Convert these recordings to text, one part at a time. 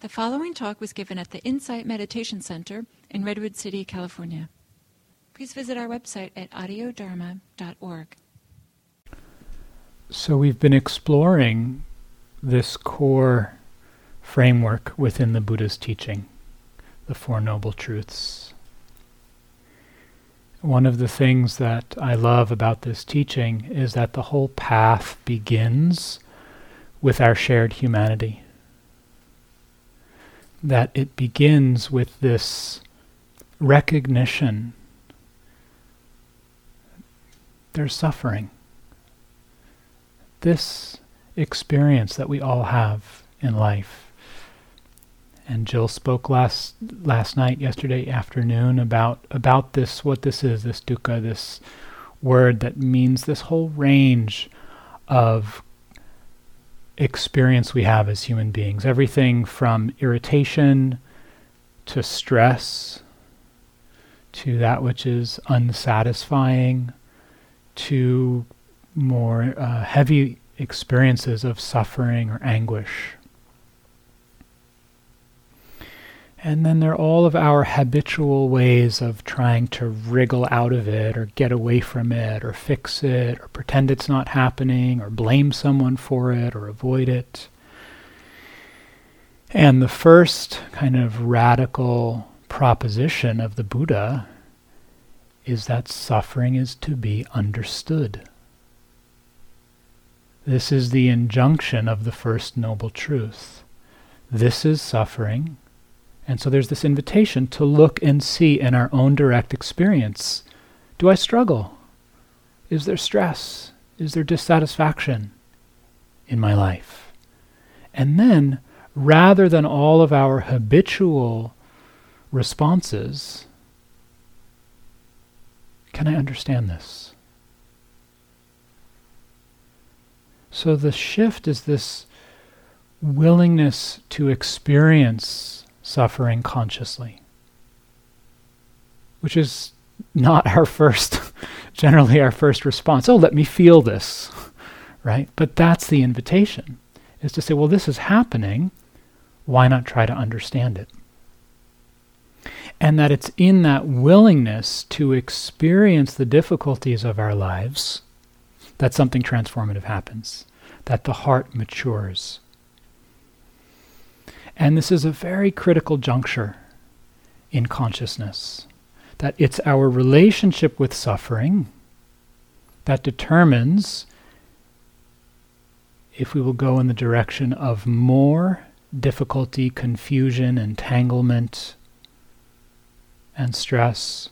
The following talk was given at the Insight Meditation Center in Redwood City, California. Please visit our website at audiodharma.org. So, we've been exploring this core framework within the Buddha's teaching, the Four Noble Truths. One of the things that I love about this teaching is that the whole path begins with our shared humanity that it begins with this recognition there's suffering. This experience that we all have in life. And Jill spoke last last night, yesterday afternoon, about about this, what this is, this dukkha, this word that means this whole range of experience we have as human beings. Everything from irritation to stress to that which is unsatisfying to more uh, heavy experiences of suffering or anguish. And then there are all of our habitual ways of trying to wriggle out of it or get away from it or fix it or pretend it's not happening or blame someone for it or avoid it. And the first kind of radical proposition of the Buddha is that suffering is to be understood. This is the injunction of the first noble truth. This is suffering and so there's this invitation to look and see in our own direct experience do I struggle? Is there stress? Is there dissatisfaction in my life? And then, rather than all of our habitual responses, can I understand this? So the shift is this willingness to experience suffering consciously, which is not our first, generally our first response. Oh, let me feel this, right? But that's the invitation, is to say, well, this is happening. Why not try to understand it? And that it's in that willingness to experience the difficulties of our lives that something transformative happens, that the heart matures. And this is a very critical juncture in consciousness that it's our relationship with suffering that determines if we will go in the direction of more difficulty, confusion, entanglement, and stress,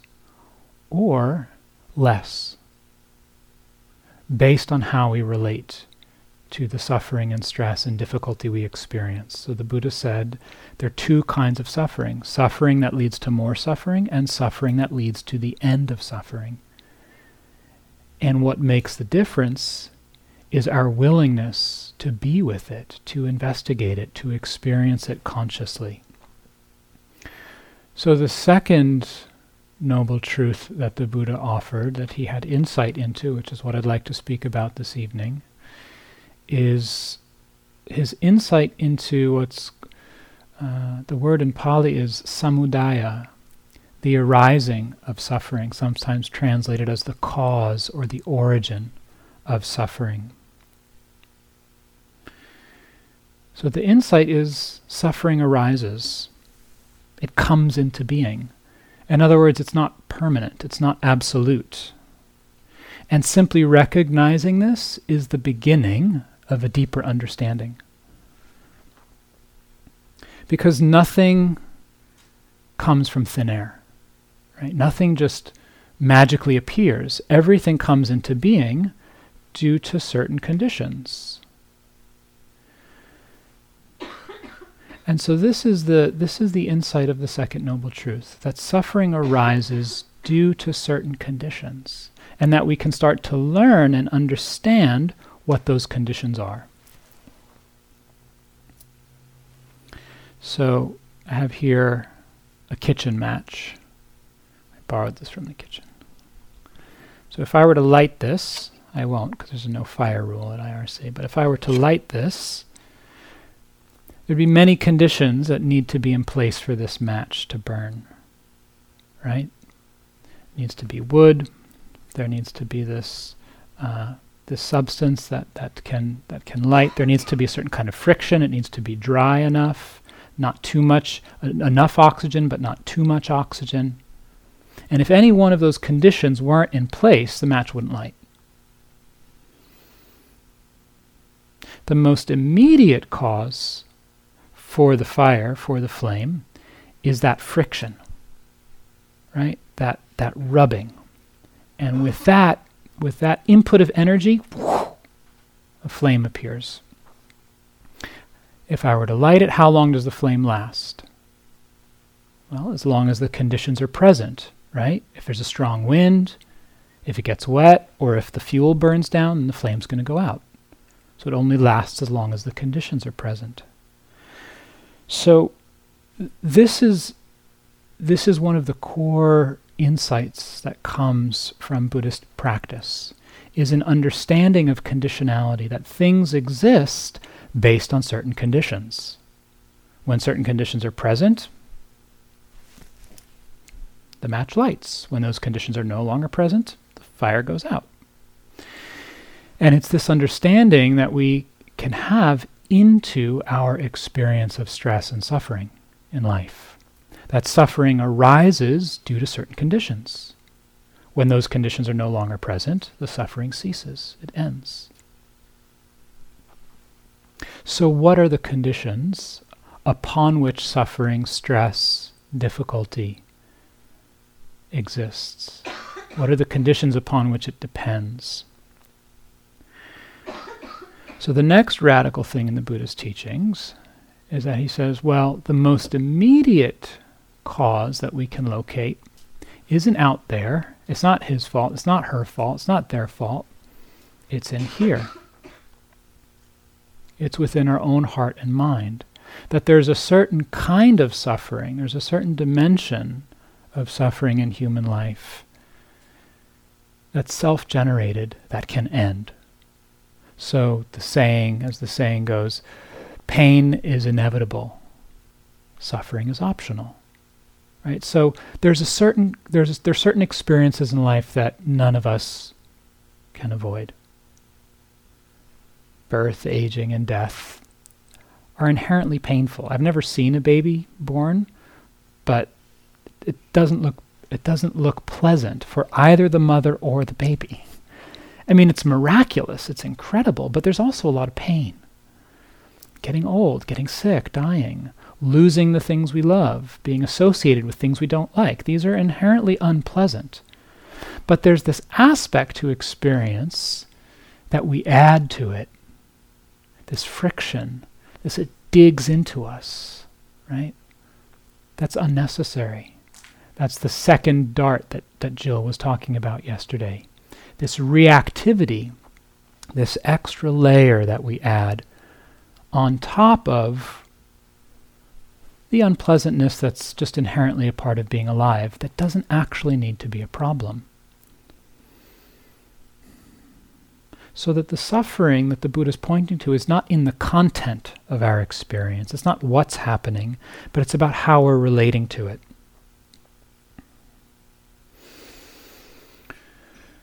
or less, based on how we relate to the suffering and stress and difficulty we experience. So the Buddha said there are two kinds of suffering suffering that leads to more suffering, and suffering that leads to the end of suffering. And what makes the difference is our willingness to be with it, to investigate it, to experience it consciously. So the second noble truth that the Buddha offered, that he had insight into, which is what I'd like to speak about this evening, is his insight into what's uh, the word in Pali is samudaya, the arising of suffering, sometimes translated as the cause or the origin of suffering. So the insight is suffering arises, it comes into being. In other words, it's not permanent, it's not absolute. And simply recognizing this is the beginning of a deeper understanding. Because nothing comes from thin air, right? Nothing just magically appears. Everything comes into being due to certain conditions. And so this is the this is the insight of the second noble truth that suffering arises due to certain conditions and that we can start to learn and understand what those conditions are. So I have here a kitchen match. I borrowed this from the kitchen. So if I were to light this, I won't because there's no fire rule at IMC, but if I were to light this, there'd be many conditions that need to be in place for this match to burn. Right? Needs to be wood. There needs to be this uh, this substance that, that can that can light. There needs to be a certain kind of friction. It needs to be dry enough, not too much, enough oxygen, but not too much oxygen. And if any one of those conditions weren't in place, the match wouldn't light. The most immediate cause for the fire, for the flame, is that friction, right? That, that rubbing. And with that, with that input of energy, a flame appears. If I were to light it, how long does the flame last? Well, as long as the conditions are present, right? If there's a strong wind, if it gets wet, or if the fuel burns down, then the flame's going to go out. So it only lasts as long as the conditions are present. So this is this is one of the core insights that comes from Buddhist practice is an understanding of conditionality that things exist based on certain conditions. When certain conditions are present, the match lights. When those conditions are no longer present, the fire goes out. And it's this understanding that we can have into our experience of stress and suffering in life. That suffering arises due to certain conditions. When those conditions are no longer present, the suffering ceases, it ends. So, what are the conditions upon which suffering, stress, difficulty exists? What are the conditions upon which it depends? So, the next radical thing in the Buddha's teachings is that he says, well, the most immediate cause that we can locate isn't out there. It's not his fault. It's not her fault. It's not their fault. It's in here. It's within our own heart and mind. That there's a certain kind of suffering, there's a certain dimension of suffering in human life that's self generated that can end. So the saying, as the saying goes, pain is inevitable, suffering is optional. Right? So there's a certain there's there's certain experiences in life that none of us can avoid. Birth, aging, and death are inherently painful. I've never seen a baby born, but it doesn't look it doesn't look pleasant for either the mother or the baby. I mean, it's miraculous, it's incredible, but there's also a lot of pain. Getting old, getting sick, dying, losing the things we love, being associated with things we don't like. These are inherently unpleasant. But there's this aspect to experience that we add to it this friction, this it digs into us, right? That's unnecessary. That's the second dart that, that Jill was talking about yesterday this reactivity, this extra layer that we add on top of the unpleasantness that's just inherently a part of being alive that doesn't actually need to be a problem. So that the suffering that the Buddha is pointing to is not in the content of our experience, it's not what's happening, but it's about how we're relating to it.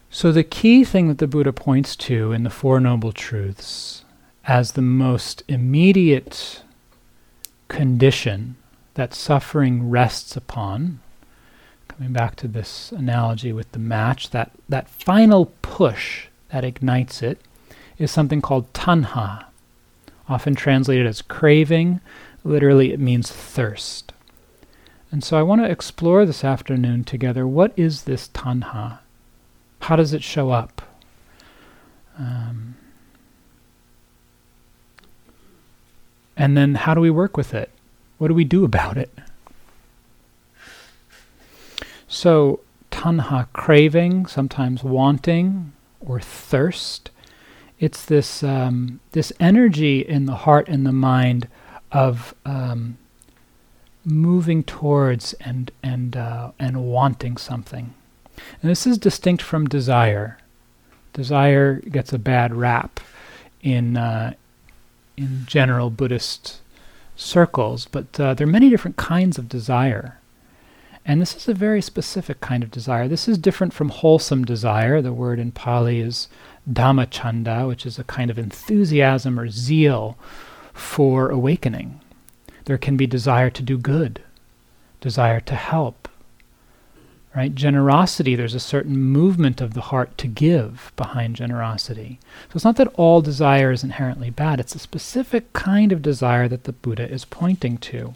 So, the key thing that the Buddha points to in the Four Noble Truths as the most immediate condition that suffering rests upon, coming back to this analogy with the match, that, that final push that ignites it is something called tanha, often translated as craving. Literally, it means thirst. And so I want to explore this afternoon together what is this tanha? How does it show up? Um, and then how do we work with it? What do we do about it? So, tanha, craving, sometimes wanting or thirst, it's this um, this energy in the heart and the mind of um, moving towards and and uh, and wanting something. And this is distinct from desire. Desire gets a bad rap in uh, in general Buddhist circles, but uh, there are many different kinds of desire. And this is a very specific kind of desire. This is different from wholesome desire. The word in Pali is dhammachanda, which is a kind of enthusiasm or zeal for awakening. There can be desire to do good, desire to help. Right? Generosity, there's a certain movement of the heart to give behind generosity. So it's not that all desire is inherently bad, it's a specific kind of desire that the Buddha is pointing to.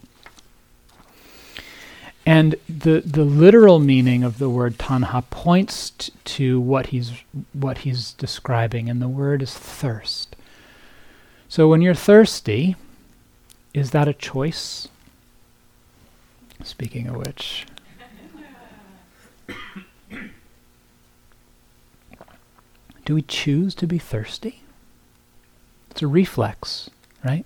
And the, the literal meaning of the word tanha points t- to what he's, what he's describing, and the word is thirst. So when you're thirsty, is that a choice? Speaking of which. Do we choose to be thirsty? It's a reflex, right?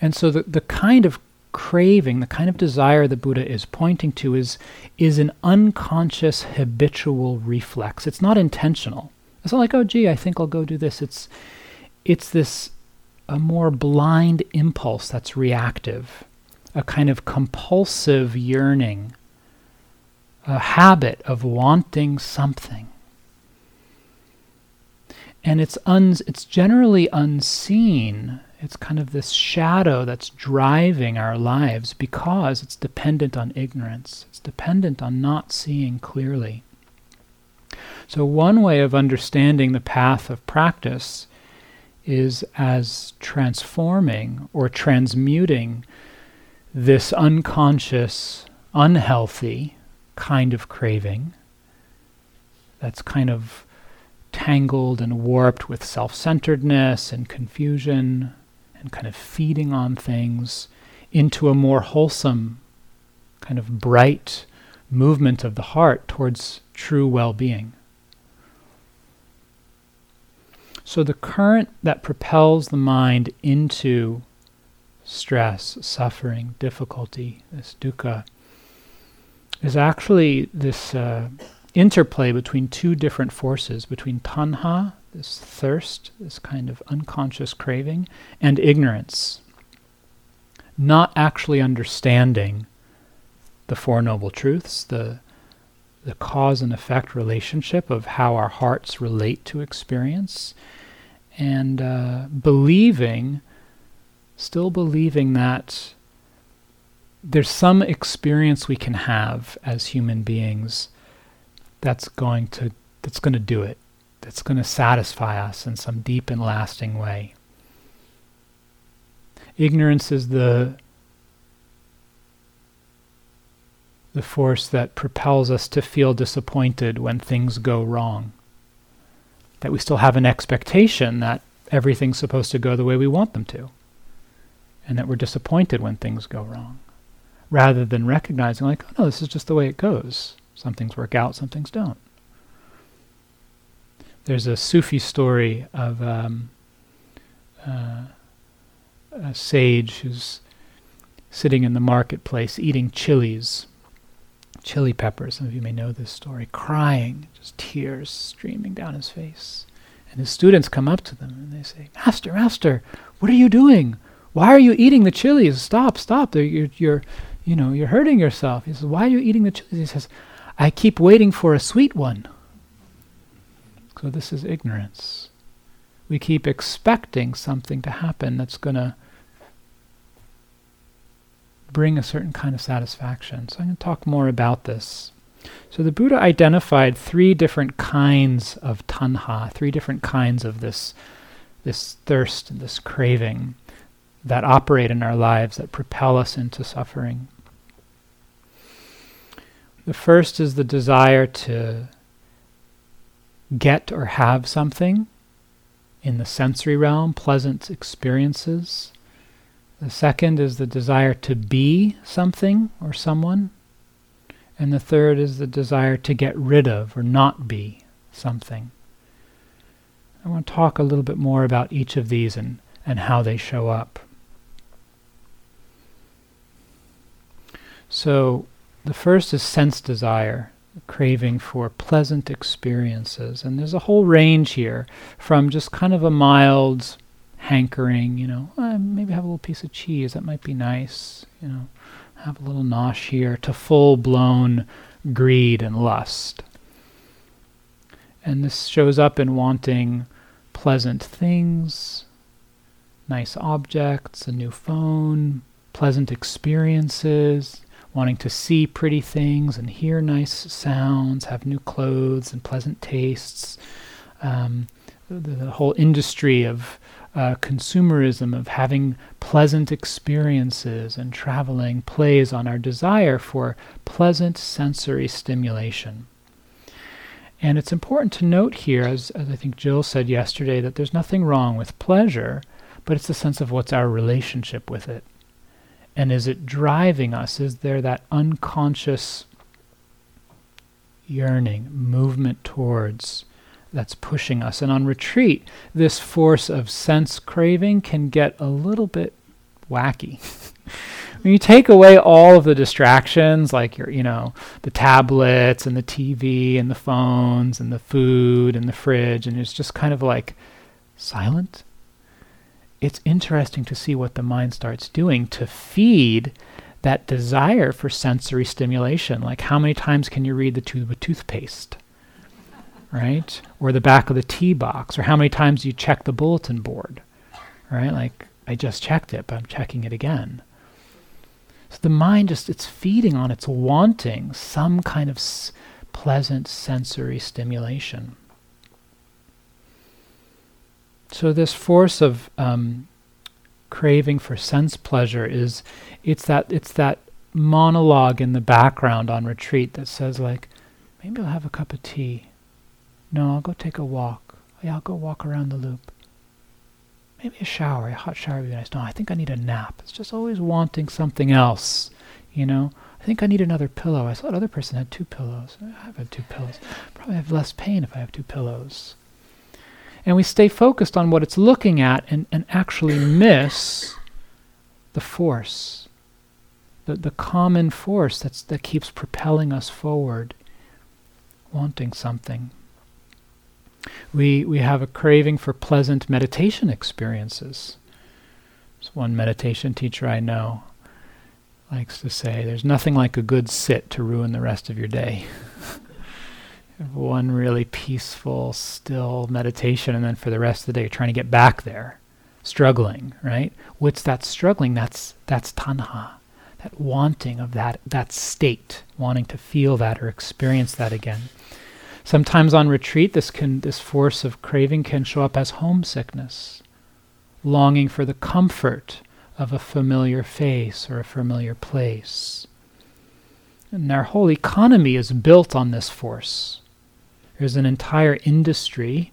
And so the, the kind of craving, the kind of desire the Buddha is pointing to is, is an unconscious habitual reflex. It's not intentional. It's not like, oh gee, I think I'll go do this. It's it's this a more blind impulse that's reactive, a kind of compulsive yearning, a habit of wanting something. And it's un- it's generally unseen it's kind of this shadow that's driving our lives because it's dependent on ignorance. It's dependent on not seeing clearly. So, one way of understanding the path of practice is as transforming or transmuting this unconscious, unhealthy kind of craving that's kind of tangled and warped with self centeredness and confusion and kind of feeding on things into a more wholesome, kind of bright movement of the heart towards true well being. So, the current that propels the mind into stress, suffering, difficulty, this dukkha, is actually this uh, interplay between two different forces between tanha, this thirst, this kind of unconscious craving, and ignorance. Not actually understanding the Four Noble Truths, the, the cause and effect relationship of how our hearts relate to experience, and uh, believing, still believing that there's some experience we can have as human beings that's going to that's going to do it that's going to satisfy us in some deep and lasting way. Ignorance is the the force that propels us to feel disappointed when things go wrong. That we still have an expectation that everything's supposed to go the way we want them to. And that we're disappointed when things go wrong. Rather than recognizing, like, oh no, this is just the way it goes. Some things work out, some things don't there's a Sufi story of um, uh, a sage who's sitting in the marketplace eating chilies, chili peppers. Some of you may know this story, crying, just tears streaming down his face. And his students come up to them and they say, Master, Master, what are you doing? Why are you eating the chilies? Stop, stop. You're, you're, you know, you're hurting yourself. He says, Why are you eating the chilies? He says, I keep waiting for a sweet one. So this is ignorance. We keep expecting something to happen that's going to bring a certain kind of satisfaction. So I'm going to talk more about this. So the Buddha identified three different kinds of tanha, three different kinds of this, this thirst, this craving that operate in our lives that propel us into suffering. The first is the desire to get or have something in the sensory realm, pleasant experiences. The second is the desire to be something or someone. And the third is the desire to get rid of or not be something. I want to talk a little bit more about each of these and, and how they show up. So, the first is sense desire craving for pleasant experiences. And there's a whole range here from just kind of a mild hankering, you know, uh, maybe have a little piece of cheese, that might be nice, you know, have a little nosh here, to full blown greed and lust. And this shows up in wanting pleasant things, nice objects, a new phone, pleasant experiences, wanting to see pretty things and hear nice sounds, have new clothes and pleasant tastes. Um, the, the, whole industry of uh, consumerism, of having pleasant experiences and traveling, plays on our desire for pleasant sensory stimulation. And it's important to note here, as, as I think Jill said yesterday, that there's nothing wrong with pleasure, but it's the sense of what's our relationship with it. And is it driving us? Is there that unconscious yearning, movement towards that's pushing us? And on retreat, this force of sense craving can get a little bit wacky. when you take away all of the distractions, like your, you know, the tablets and the TV and the phones and the food and the fridge, and it's just kind of like silent it's interesting to see what the mind starts doing to feed that desire for sensory stimulation. Like, how many times can you read the tube of toothpaste? Right? Or the back of the tea box? Or how many times do you check the bulletin board? Right? Like, I just checked it, but I'm checking it again. So the mind just, it's feeding on, it's wanting some kind of s- pleasant sensory stimulation. So this force of um, craving for sense pleasure is it's that it's that monologue in the background on retreat that says like maybe I'll have a cup of tea. No, I'll go take a walk. Yeah, I'll go walk around the loop. Maybe a shower, a hot shower would be nice. No, I think I need a nap. It's just always wanting something else, you know. I think I need another pillow. I saw that other person had two pillows. I have had two pillows. Probably have less pain if I have two pillows and we stay focused on what it's looking at and, and actually miss the force, the, the common force that's, that keeps propelling us forward, wanting something. We, we have a craving for pleasant meditation experiences. There's one meditation teacher I know likes to say, there's nothing like a good sit to ruin the rest of your day. one really peaceful, still meditation, and then for the rest of the day, trying to get back there, struggling, right? What's that struggling? That's that's tanha, that wanting of that that state, wanting to feel that or experience that again. Sometimes on retreat, this can this force of craving can show up as homesickness, longing for the comfort of a familiar face or a familiar place. And our whole economy is built on this force. There's an entire industry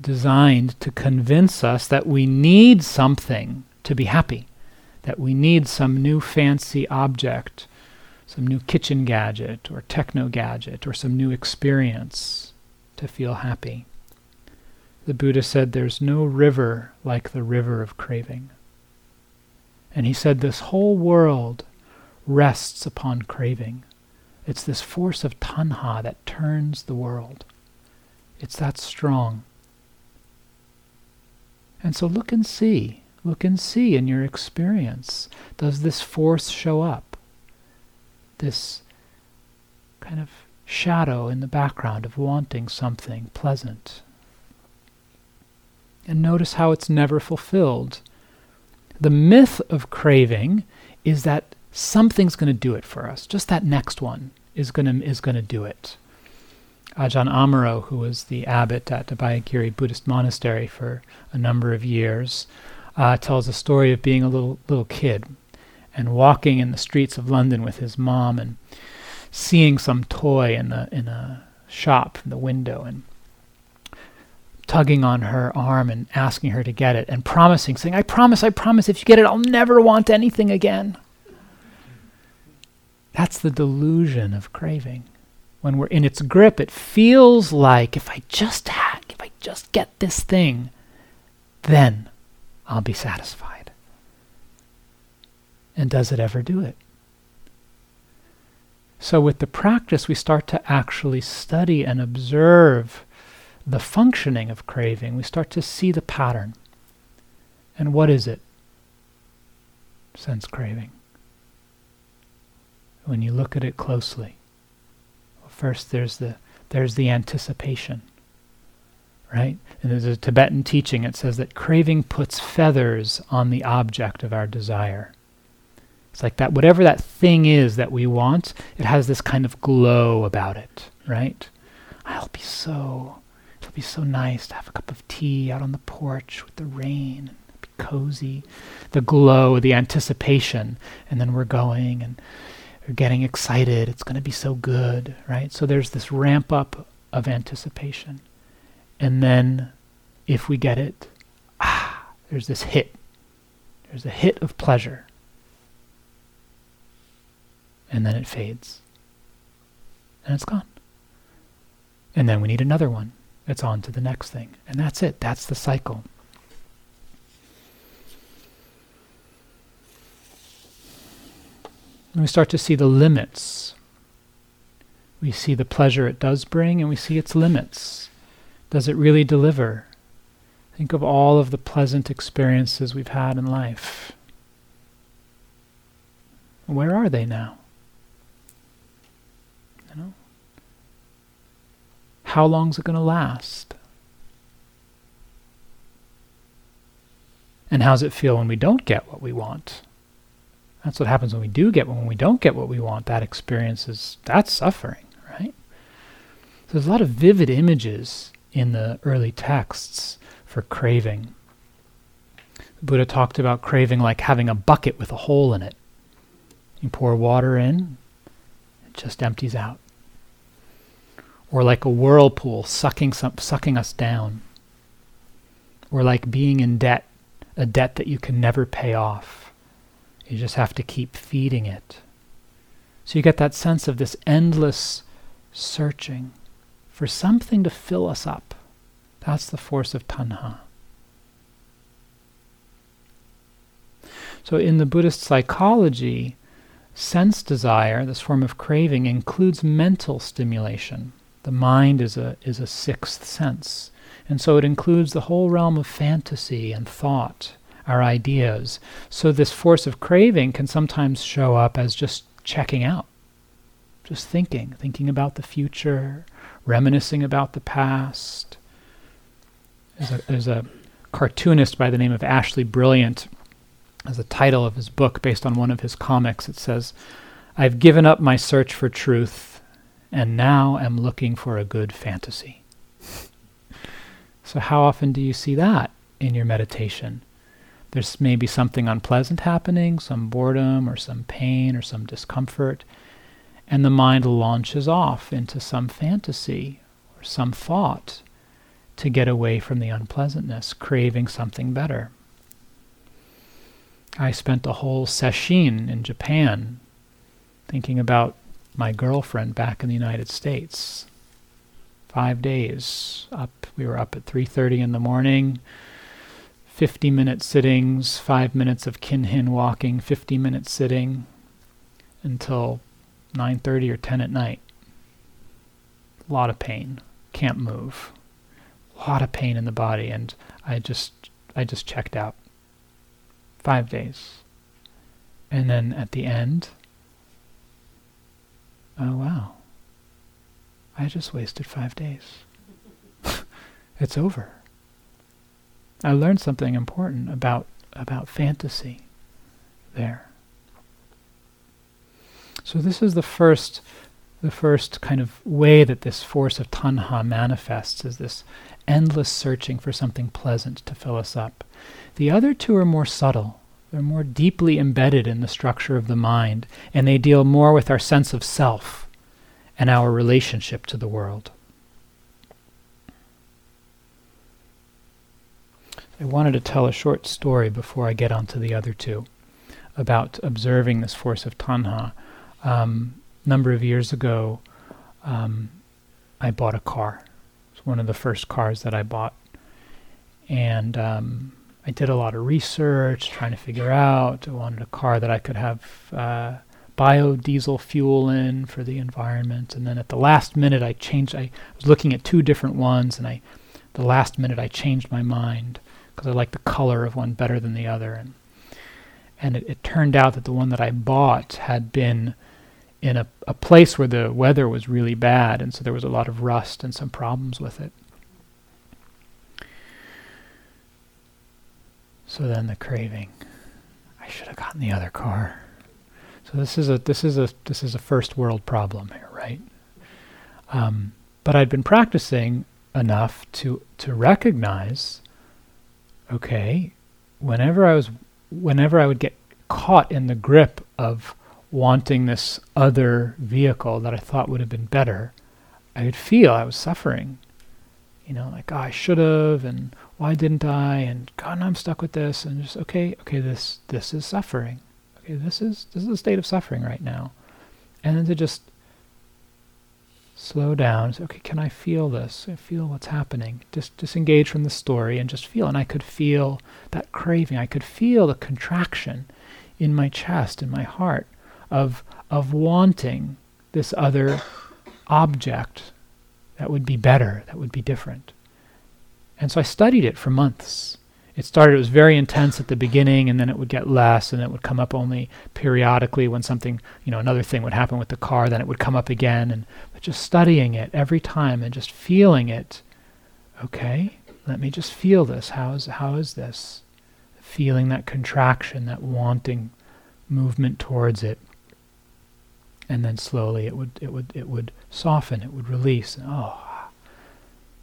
designed to convince us that we need something to be happy, that we need some new fancy object, some new kitchen gadget or techno gadget or some new experience to feel happy. The Buddha said there's no river like the river of craving. And he said this whole world rests upon craving. It's this force of tanha that turns the world. It's that strong. And so look and see. Look and see in your experience. Does this force show up? This kind of shadow in the background of wanting something pleasant. And notice how it's never fulfilled. The myth of craving is that something's going to do it for us. Just that next one is going to is going to do it. Ajahn Amaro, who was the abbot at Abhayagiri Buddhist Monastery for a number of years, uh, tells a story of being a little little kid and walking in the streets of London with his mom and seeing some toy in the in a shop in the window and tugging on her arm and asking her to get it and promising, saying, I promise, I promise, if you get it, I'll never want anything again. That's the delusion of craving when we're in its grip, it feels like if I just had, if I just get this thing, then I'll be satisfied. And does it ever do it? So, with the practice, we start to actually study and observe the functioning of craving. We start to see the pattern. And what is it? Sense craving. When you look at it closely, first there's the there's the anticipation. Right? And there's a Tibetan teaching, it says that craving puts feathers on the object of our desire. It's like that, whatever that thing is that we want, it has this kind of glow about it, right? I'll be so, it'll be so nice to have a cup of tea out on the porch with the rain, and be cozy, the glow, the anticipation, and then we're going and we're getting excited. It's going to be so good, right? So there's this ramp up of anticipation. And then if we get it, ah, there's this hit. There's a hit of pleasure and then it fades. And it's gone. And then we need another one. It's on to the next thing. And that's it. That's the cycle. And we start to see the limits. We see the pleasure it does bring, and we see its limits. Does it really deliver? Think of all of the pleasant experiences we've had in life. Where are they now? You know? How long is it going to last? And how does it feel when we don't get what we want? That's what happens when we do get when we don't get what we want. That experience is that's suffering, right? So there's a lot of vivid images in the early texts for craving. The Buddha talked about craving like having a bucket with a hole in it. You pour water in, it just empties out or like a whirlpool sucking some, sucking us down, or like being in debt, a debt that you can never pay off. You just have to keep feeding it. So you get that sense of this endless searching for something to fill us up. That's the force of tanha. So in the Buddhist psychology, sense desire, this form of craving, includes mental stimulation. The mind is a, is a sixth sense. And so it includes the whole realm of fantasy and thought, our ideas. So this force of craving can sometimes show up as just checking out, just thinking, thinking about the future, reminiscing about the past. There's a, there's a cartoonist by the name of Ashley Brilliant, as a title of his book based on one of his comics. It says, I've given up my search for truth and now am looking for a good fantasy. so, how often do you see that in your meditation? There's maybe something unpleasant happening, some boredom or some pain or some discomfort, and the mind launches off into some fantasy or some thought to get away from the unpleasantness, craving something better. I spent a whole sesshin in Japan thinking about my girlfriend back in the United States. Five days up. We were up at 3:30 in the morning. 50 minute sittings, five minutes of kinhin walking, 50 minute sitting until 9:30 or 10 at night. A lot of pain. Can't move. A lot of pain in the body, and I just I just checked out. Five days. And then at the end, oh wow, I just wasted five days. it's over. I learned something important about about fantasy there. So this is the first the first kind of way that this force of tanha manifests is this endless searching for something pleasant to fill us up. The other two are more subtle. They're more deeply embedded in the structure of the mind, and they deal more with our sense of self and our relationship to the world. I wanted to tell a short story before I get on to the other two about observing this force of tanha. Um, number of years ago, um, I bought a car. It's one of the first cars that I bought. And um, I did a lot of research, trying to figure out. I wanted a car that I could have uh, biodiesel fuel in for the environment. And then at the last minute, I changed. I was looking at two different ones, and I, the last minute, I changed my mind because I like the color of one better than the other. And, and it, it turned out that the one that I bought had been in a, a place where the weather was really bad, and so there was a lot of rust and some problems with it. So then the craving. I should have gotten the other car. So this is a this is a this is a first world problem here, right? Um, but I'd been practicing enough to to recognize, okay, whenever I was whenever I would get caught in the grip of wanting this other vehicle that I thought would have been better, I would feel I was suffering. You know, like, oh, I should have, and why didn't I? And God, I'm stuck with this, and just okay, okay, this this is suffering. Okay, this is this is a state of suffering right now, and then to just slow down. Say, okay, can I feel this? I feel what's happening. Just disengage from the story and just feel. And I could feel that craving. I could feel the contraction in my chest, in my heart, of of wanting this other object that would be better, that would be different. And so I studied it for months. It started, it was very intense at the beginning, and then it would get less, and it would come up only periodically when something, you know, another thing would happen with the car, then it would come up again. And but just studying it every time and just feeling it. Okay, let me just feel this. How is, how is this? Feeling that contraction, that wanting movement towards it and then slowly it would it would it would soften, it would release. Oh,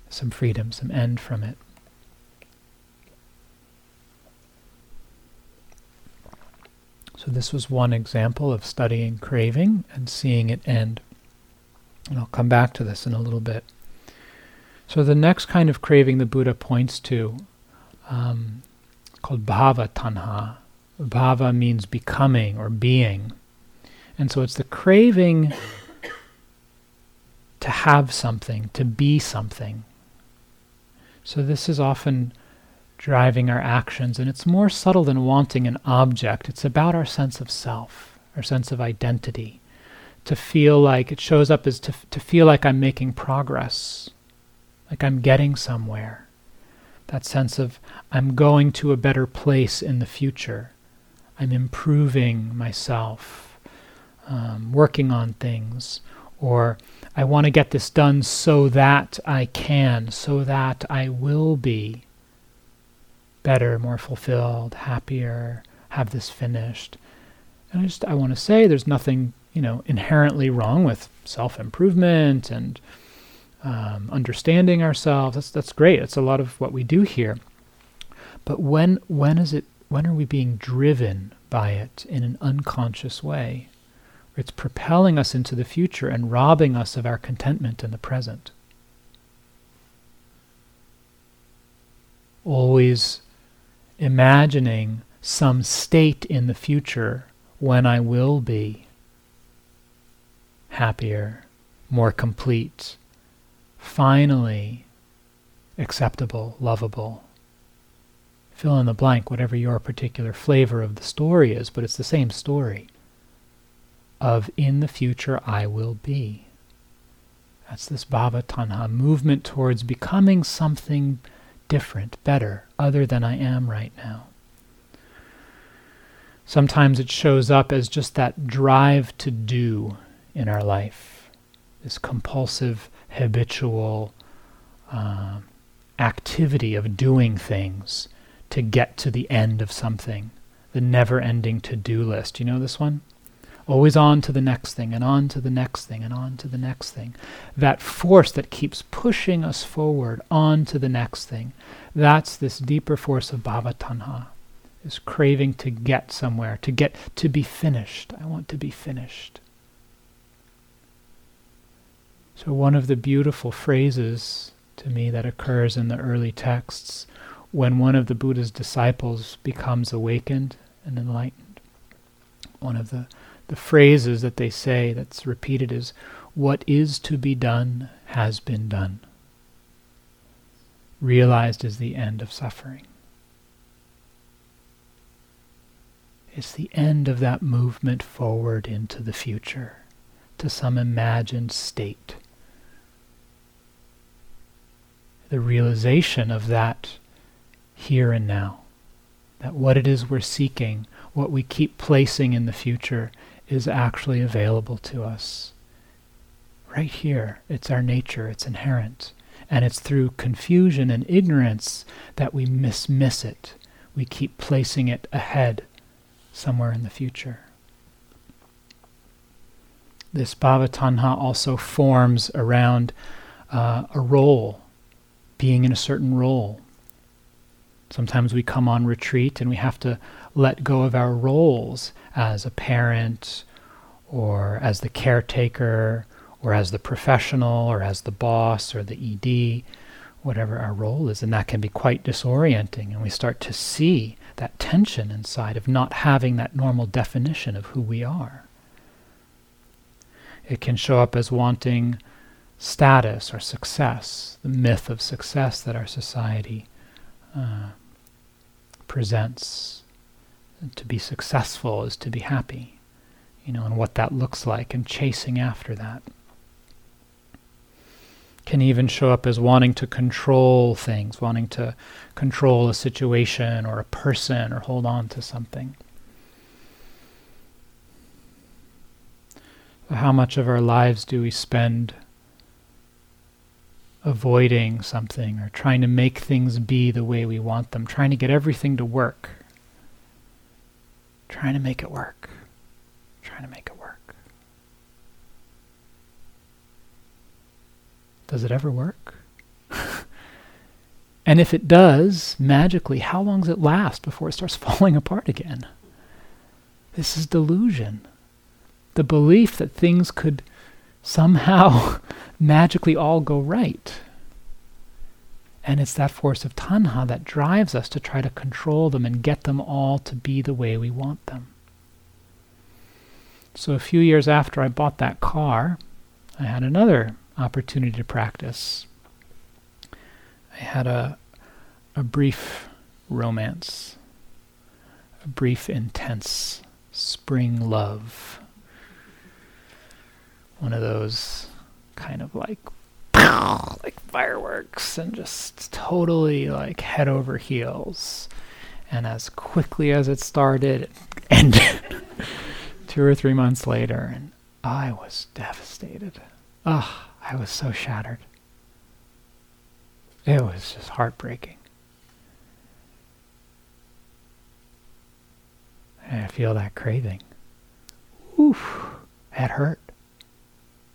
some freedom, some end from it. So this was one example of studying craving and seeing it end. And I'll come back to this in a little bit. So the next kind of craving the Buddha points to, um, called bhava tanha. Bhava means becoming or being. And so it's the craving to have something, to be something. So this is often driving our actions, and it's more subtle than wanting an object. It's about our sense of self, our sense of identity. To feel like it shows up as to, to feel like I'm making progress, like I'm getting somewhere. That sense of I'm going to a better place in the future. I'm improving myself um, working on things, or I want to get this done so that I can, so that I will be better, more fulfilled, happier, have this finished. And I just I want to say there's nothing you know inherently wrong with self improvement and um, understanding ourselves. That's that's great. It's a lot of what we do here. But when when is it? When are we being driven by it in an unconscious way? It's propelling us into the future and robbing us of our contentment in the present. Always imagining some state in the future when I will be happier, more complete, finally acceptable, lovable. Fill in the blank, whatever your particular flavor of the story is, but it's the same story of in the future I will be. That's this bhava tanha movement towards becoming something different, better, other than I am right now. Sometimes it shows up as just that drive to do in our life, this compulsive, habitual uh, activity of doing things to get to the end of something, the never ending to do list. You know this one? Always on to the next thing and on to the next thing and on to the next thing. That force that keeps pushing us forward on to the next thing, that's this deeper force of bhava tanha, this craving to get somewhere, to get to be finished. I want to be finished. So, one of the beautiful phrases to me that occurs in the early texts when one of the Buddha's disciples becomes awakened and enlightened, one of the the phrases that they say that's repeated is, What is to be done has been done. Realized is the end of suffering. It's the end of that movement forward into the future, to some imagined state. The realization of that here and now. That what it is we're seeking, what we keep placing in the future, is actually available to us. Right here, it's our nature, it's inherent. And it's through confusion and ignorance that we miss it. We keep placing it ahead somewhere in the future. This bhava tanha also forms around uh, a role, being in a certain role. Sometimes we come on retreat and we have to let go of our roles as a parent or as the caretaker or as the professional or as the boss or the ED, whatever our role is. And that can be quite disorienting. And we start to see that tension inside of not having that normal definition of who we are. It can show up as wanting status or success, the myth of success that our society uh, presents. To be successful is to be happy, you know, and what that looks like, and chasing after that. Can even show up as wanting to control things, wanting to control a situation or a person or hold on to something. How much of our lives do we spend avoiding something or trying to make things be the way we want them, trying to get everything to work, trying to make it work, trying to make it work. Does it ever work? and if it does, magically, how long does it last before it starts falling apart again? This is delusion the belief that things could somehow magically all go right. And it's that force of tanha that drives us to try to control them and get them all to be the way we want them. So a few years after I bought that car, I had another opportunity to practice. I had a a brief romance, a brief intense spring love one of those kind of like like fireworks and just totally like head over heels. And as quickly as it started, it ended two or three months later, and I was devastated. Ah, I was so shattered. It was just heartbreaking. And I feel that craving. Oof, it hurt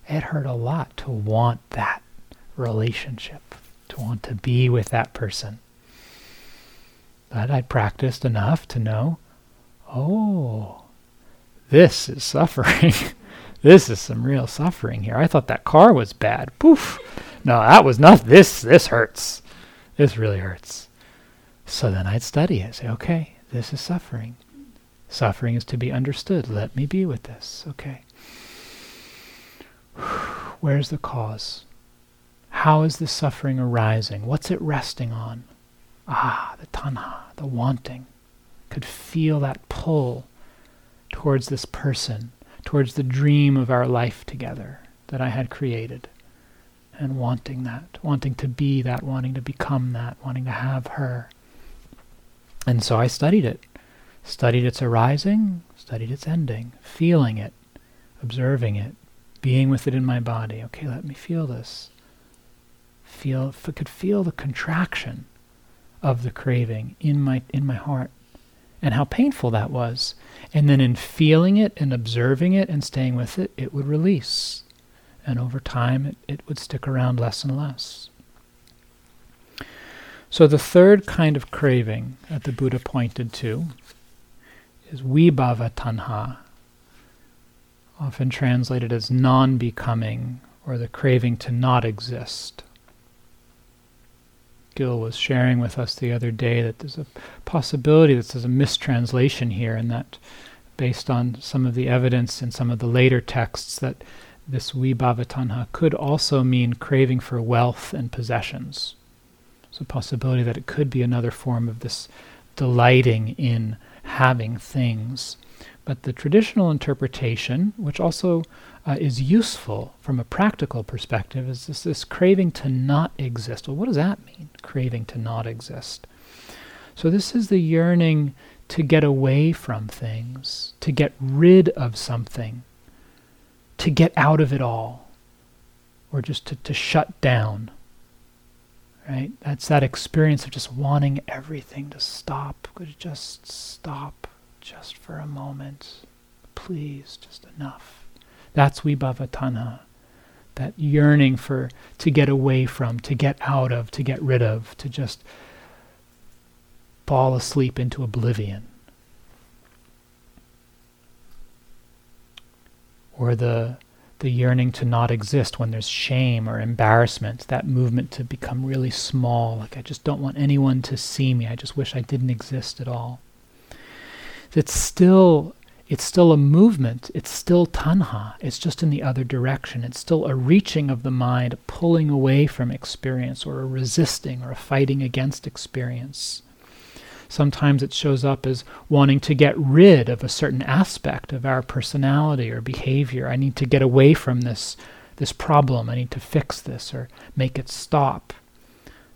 it hurt a lot to want that relationship, to want to be with that person. But I'd practiced enough to know, oh, this is suffering. this is some real suffering here. I thought that car was bad. Poof. No, that was not. This this hurts. This really hurts. So then I'd study it. Say, okay, this is suffering. Suffering is to be understood. Let me be with this. Okay. Where's the cause? How is the suffering arising? What's it resting on? Ah, the tanha, the wanting. Could feel that pull towards this person, towards the dream of our life together that I had created. And wanting that, wanting to be that, wanting to become that, wanting to have her. And so I studied it. Studied its arising, studied its ending, feeling it, observing it, being with it in my body. Okay, let me feel this. Feel could feel the contraction of the craving in my in my heart and how painful that was. And then in feeling it and observing it and staying with it, it would release. And over time it, it would stick around less and less. So the third kind of craving that the Buddha pointed to is vibhava tanha, often translated as non becoming or the craving to not exist. Gil was sharing with us the other day that there's a possibility that there's a mistranslation here, and that based on some of the evidence in some of the later texts, that this vibhavatanha could also mean craving for wealth and possessions. It's a possibility that it could be another form of this delighting in having things but the traditional interpretation, which also uh, is useful from a practical perspective, is this, this craving to not exist. Well, what does that mean, craving to not exist? So, this is the yearning to get away from things, to get rid of something, to get out of it all, or just to, to shut down. Right? That's that experience of just wanting everything to stop. Could it just stop just for a moment. Please, just enough. That's Vibhava Tanha. That yearning for to get away from, to get out of, to get rid of, to just fall asleep into oblivion. Or the the yearning to not exist when there's shame or embarrassment, that movement to become really small, like I just don't want anyone to see me, I just wish I didn't exist at all. It's still it's still a movement, it's still tanha, it's just in the other direction. It's still a reaching of the mind, pulling away from experience, or a resisting or a fighting against experience. Sometimes it shows up as wanting to get rid of a certain aspect of our personality or behavior. I need to get away from this, this problem. I need to fix this or make it stop.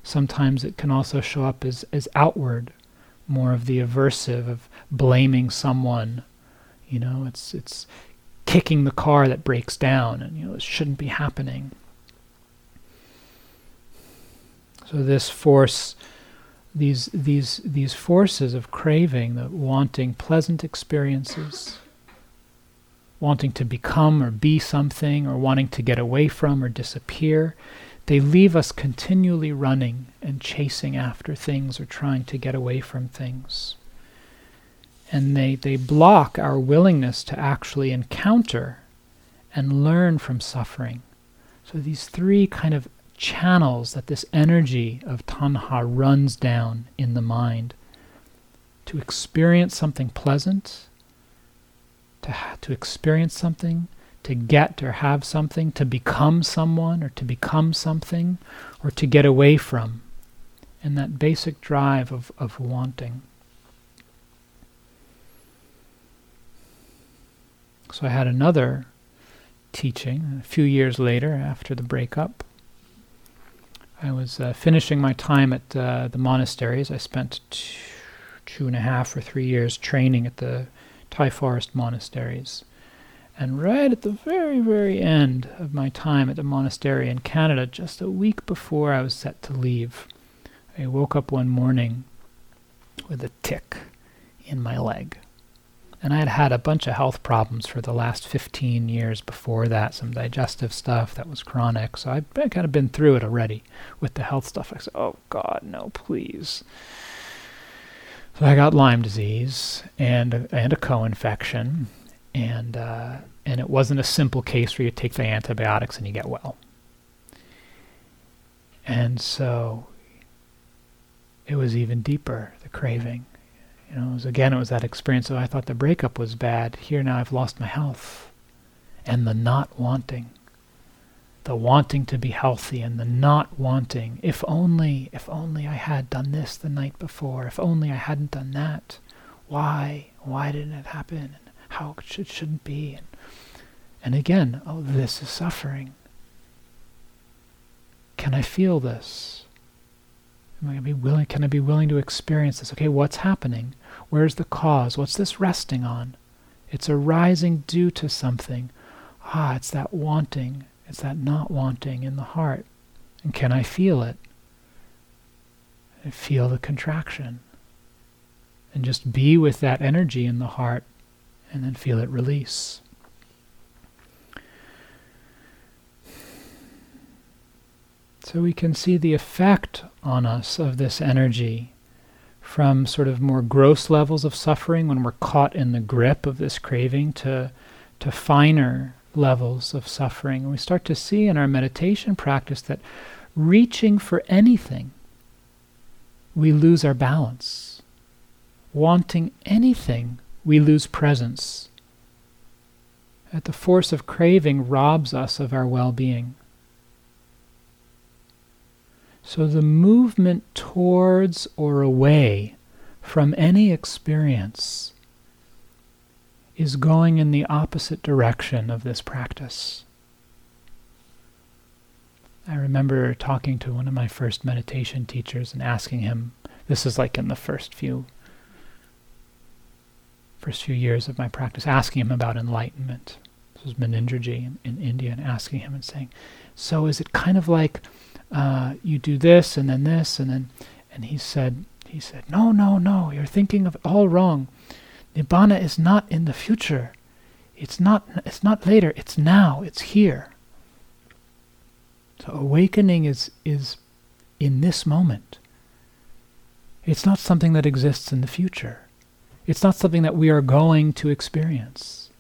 Sometimes it can also show up as, as outward, more of the aversive of blaming someone. You know, it's it's kicking the car that breaks down and you know it shouldn't be happening. So this force these these these forces of craving, the wanting pleasant experiences, wanting to become or be something, or wanting to get away from or disappear, they leave us continually running and chasing after things or trying to get away from things. And they, they block our willingness to actually encounter and learn from suffering. So these three kind of channels that this energy of tanha runs down in the mind to experience something pleasant, to, ha- to experience something, to get or have something, to become someone or to become something, or to get away from, and that basic drive of, of wanting. So I had another teaching a few years later after the breakup I was uh, finishing my time at uh, the monasteries. I spent two, two and a half or three years training at the Thai forest monasteries. And right at the very, very end of my time at the monastery in Canada, just a week before I was set to leave, I woke up one morning with a tick in my leg. And I had had a bunch of health problems for the last 15 years before that, some digestive stuff that was chronic. So been, kind of been through it already with the health stuff. I said, oh God, no, please. So I got Lyme disease and, and a co-infection. And, uh, and it wasn't a simple case where you take the antibiotics and you get well. And so it was even deeper, the craving. You know, it was, again, it was that experience of I thought the breakup was bad. Here now I've lost my health. And the not wanting. The wanting to be healthy and the not wanting. If only, if only I had done this the night before. If only I hadn't done that. Why? Why didn't it happen? And how it should, shouldn't be. And, and again, oh, this is suffering. Can I feel this? Am I going to be willing? Can I be willing to experience this? Okay, what's happening? Where's the cause? What's this resting on? It's arising due to something. Ah, it's that wanting. It's that not wanting in the heart. And can I feel it? Feel the contraction. And just be with that energy in the heart and then feel it release. So we can see the effect on us of this energy from sort of more gross levels of suffering when we're caught in the grip of this craving to, to finer levels of suffering. And we start to see in our meditation practice that reaching for anything, we lose our balance. Wanting anything, we lose presence. That the force of craving robs us of our well being. So the movement towards or away from any experience is going in the opposite direction of this practice. I remember talking to one of my first meditation teachers and asking him This is like in the first few first few years of my practice, asking him about enlightenment. This was Munindraji in, in India, and asking him and saying, "So is it kind of like uh, you do this and then this and then?" And he said, "He said, no, no, no. You're thinking of all wrong. Nibbana is not in the future. It's not. It's not later. It's now. It's here." So awakening is is in this moment. It's not something that exists in the future. It's not something that we are going to experience.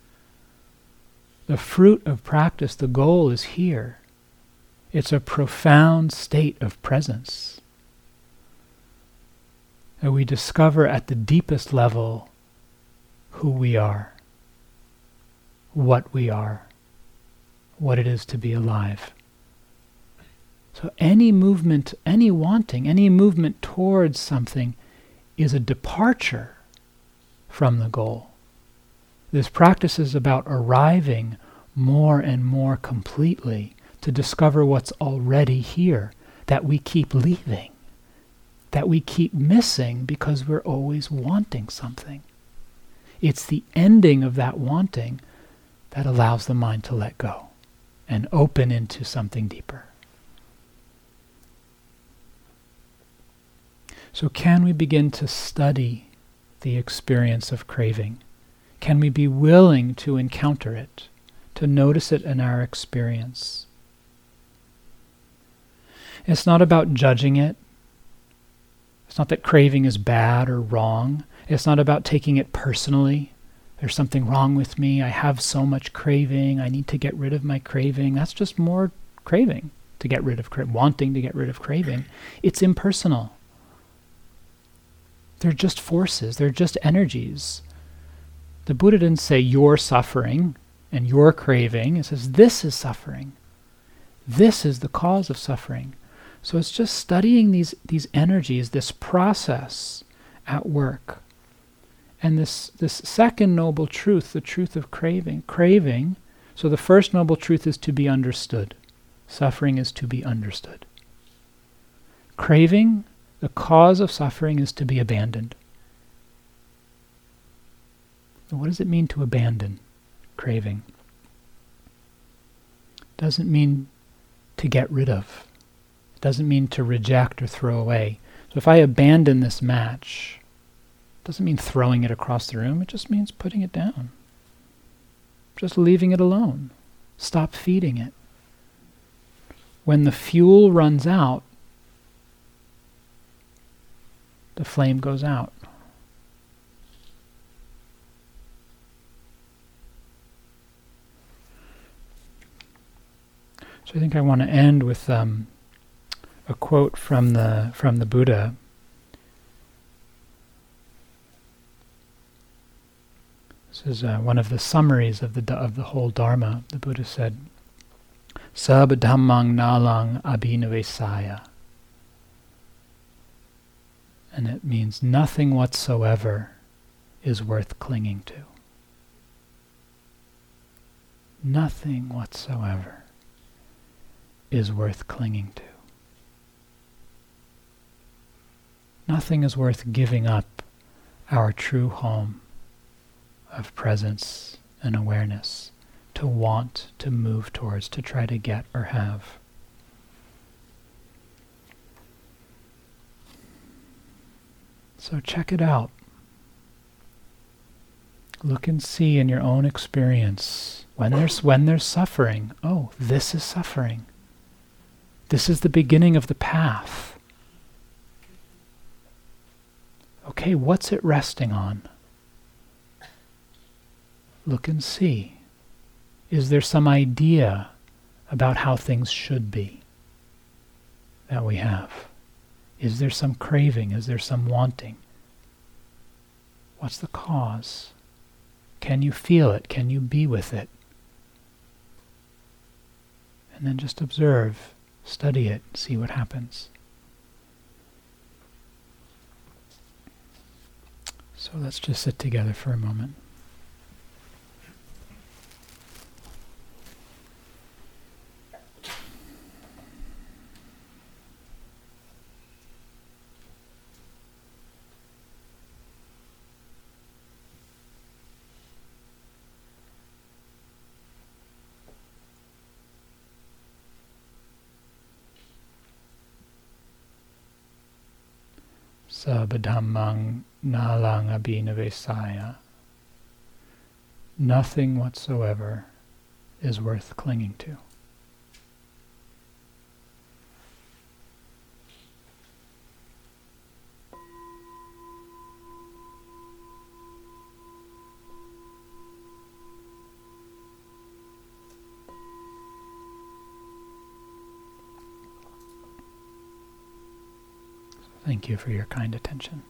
The fruit of practice, the goal is here. It's a profound state of presence. That we discover at the deepest level who we are, what we are, what it is to be alive. So any movement, any wanting, any movement towards something is a departure from the goal. This practice is about arriving more and more completely to discover what's already here, that we keep leaving, that we keep missing because we're always wanting something. It's the ending of that wanting that allows the mind to let go and open into something deeper. So, can we begin to study the experience of craving? Can we be willing to encounter it, to notice it in our experience? It's not about judging it. It's not that craving is bad or wrong. It's not about taking it personally. There's something wrong with me. I have so much craving. I need to get rid of my craving. That's just more craving to get rid of cra- wanting to get rid of craving. It's impersonal. They're just forces, they're just energies. The Buddha didn't say you're suffering and you're craving. It says this is suffering. This is the cause of suffering. So it's just studying these, these energies, this process at work. And this, this second noble truth, the truth of craving, craving, so the first noble truth is to be understood. Suffering is to be understood. Craving the cause of suffering is to be abandoned. What does it mean to abandon craving? Doesn't mean to get rid of. Doesn't mean to reject or throw away. So if I abandon this match, it doesn't mean throwing it across the room, it just means putting it down. Just leaving it alone. Stop feeding it. When the fuel runs out, the flame goes out. So I think I want to end with um, a quote from the from the Buddha. This is uh, one of the summaries of the of the whole Dharma. The Buddha said, "Sab dhammang nalang abhinivesaya." and it means nothing whatsoever is worth clinging to. Nothing whatsoever is worth clinging to. Nothing is worth giving up our true home of presence and awareness to want to move towards, to try to get or have. So check it out. Look and see in your own experience when there's when there's suffering. Oh, this is suffering. This is the beginning of the path. Okay, what's it resting on? Look and see. Is there some idea about how things should be that we have? Is there some craving? Is there some wanting? What's the cause? Can you feel it? Can you be with it? And then just observe, study it, see what happens. So let's just sit together for a moment. Sabadhammang nalang abhinivesaya. Nothing whatsoever is worth clinging to. Thank you for your kind attention.